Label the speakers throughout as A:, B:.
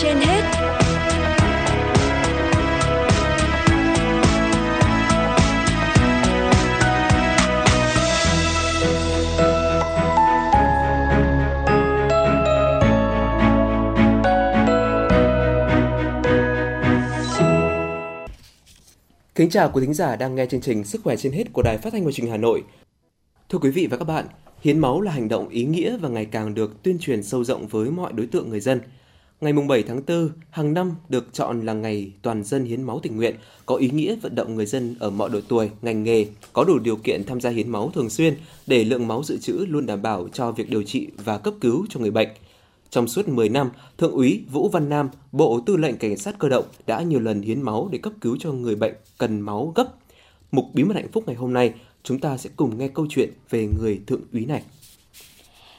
A: trên hết
B: Kính chào quý thính giả đang nghe chương trình Sức khỏe trên hết của Đài Phát thanh và Truyền hình Hà Nội. Thưa quý vị và các bạn, hiến máu là hành động ý nghĩa và ngày càng được tuyên truyền sâu rộng với mọi đối tượng người dân. Ngày 7 tháng 4 hàng năm được chọn là ngày toàn dân hiến máu tình nguyện, có ý nghĩa vận động người dân ở mọi độ tuổi, ngành nghề có đủ điều kiện tham gia hiến máu thường xuyên để lượng máu dự trữ luôn đảm bảo cho việc điều trị và cấp cứu cho người bệnh – trong suốt 10 năm, Thượng úy Vũ Văn Nam, Bộ Tư lệnh Cảnh sát cơ động đã nhiều lần hiến máu để cấp cứu cho người bệnh cần máu gấp. Mục Bí mật hạnh phúc ngày hôm nay, chúng ta sẽ cùng nghe câu chuyện về người thượng úy này.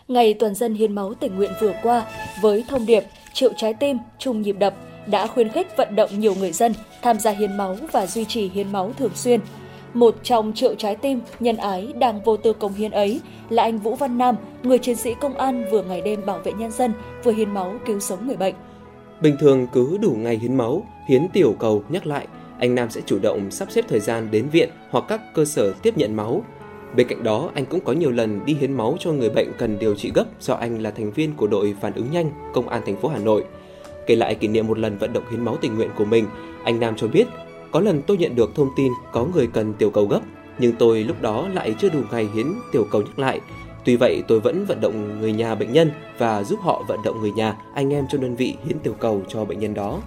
C: Ngày toàn dân hiến máu tình nguyện vừa qua với thông điệp triệu trái tim, chung nhịp đập đã khuyến khích vận động nhiều người dân tham gia hiến máu và duy trì hiến máu thường xuyên – một trong triệu trái tim nhân ái đang vô tư công hiến ấy là anh Vũ Văn Nam, người chiến sĩ công an vừa ngày đêm bảo vệ nhân dân, vừa hiến máu cứu sống người bệnh.
B: Bình thường cứ đủ ngày hiến máu, hiến tiểu cầu nhắc lại, anh Nam sẽ chủ động sắp xếp thời gian đến viện hoặc các cơ sở tiếp nhận máu. Bên cạnh đó, anh cũng có nhiều lần đi hiến máu cho người bệnh cần điều trị gấp do anh là thành viên của đội phản ứng nhanh Công an thành phố Hà Nội. Kể lại kỷ niệm một lần vận động hiến máu tình nguyện của mình, anh Nam cho biết có lần tôi nhận được thông tin có người cần tiểu cầu gấp, nhưng tôi lúc đó lại chưa đủ ngày hiến tiểu cầu nhắc lại. Tuy vậy, tôi vẫn vận động người nhà bệnh nhân và giúp họ vận động người nhà, anh em trong đơn vị hiến tiểu cầu cho bệnh nhân đó.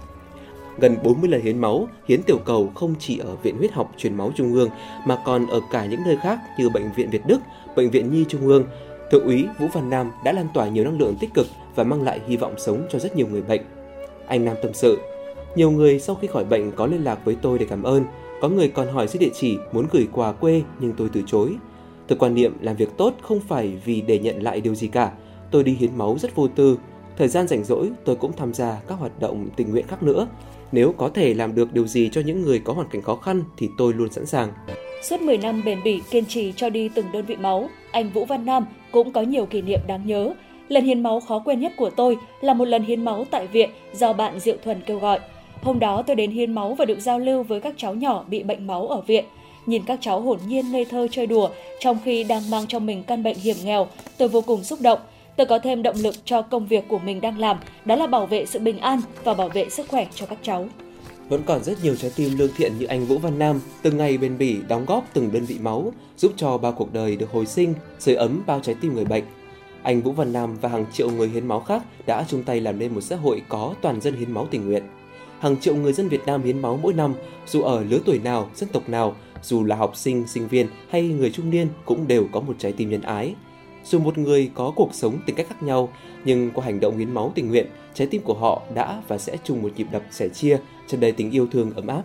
B: Gần 40 lần hiến máu, hiến tiểu cầu không chỉ ở Viện Huyết học Truyền máu Trung ương mà còn ở cả những nơi khác như Bệnh viện Việt Đức, Bệnh viện Nhi Trung ương. Thượng úy Vũ Văn Nam đã lan tỏa nhiều năng lượng tích cực và mang lại hy vọng sống cho rất nhiều người bệnh. Anh Nam tâm sự, nhiều người sau khi khỏi bệnh có liên lạc với tôi để cảm ơn, có người còn hỏi xin địa chỉ muốn gửi quà quê nhưng tôi từ chối. Tôi quan niệm làm việc tốt không phải vì để nhận lại điều gì cả. Tôi đi hiến máu rất vô tư. Thời gian rảnh rỗi tôi cũng tham gia các hoạt động tình nguyện khác nữa. Nếu có thể làm được điều gì cho những người có hoàn cảnh khó khăn thì tôi luôn sẵn sàng.
C: Suốt 10 năm bền bỉ kiên trì cho đi từng đơn vị máu, anh Vũ Văn Nam cũng có nhiều kỷ niệm đáng nhớ. Lần hiến máu khó quên nhất của tôi là một lần hiến máu tại viện do bạn Diệu Thuần kêu gọi – Hôm đó tôi đến hiến máu và được giao lưu với các cháu nhỏ bị bệnh máu ở viện. Nhìn các cháu hồn nhiên ngây thơ chơi đùa trong khi đang mang trong mình căn bệnh hiểm nghèo, tôi vô cùng xúc động. Tôi có thêm động lực cho công việc của mình đang làm, đó là bảo vệ sự bình an và bảo vệ sức khỏe cho các cháu.
B: Vẫn còn rất nhiều trái tim lương thiện như anh Vũ Văn Nam, từng ngày bền bỉ đóng góp từng đơn vị máu, giúp cho bao cuộc đời được hồi sinh, sưởi ấm bao trái tim người bệnh. Anh Vũ Văn Nam và hàng triệu người hiến máu khác đã chung tay làm nên một xã hội có toàn dân hiến máu tình nguyện hàng triệu người dân Việt Nam hiến máu mỗi năm, dù ở lứa tuổi nào, dân tộc nào, dù là học sinh, sinh viên hay người trung niên cũng đều có một trái tim nhân ái. Dù một người có cuộc sống tính cách khác nhau, nhưng qua hành động hiến máu tình nguyện, trái tim của họ đã và sẽ chung một nhịp đập sẻ chia, tràn đầy tình yêu thương ấm áp.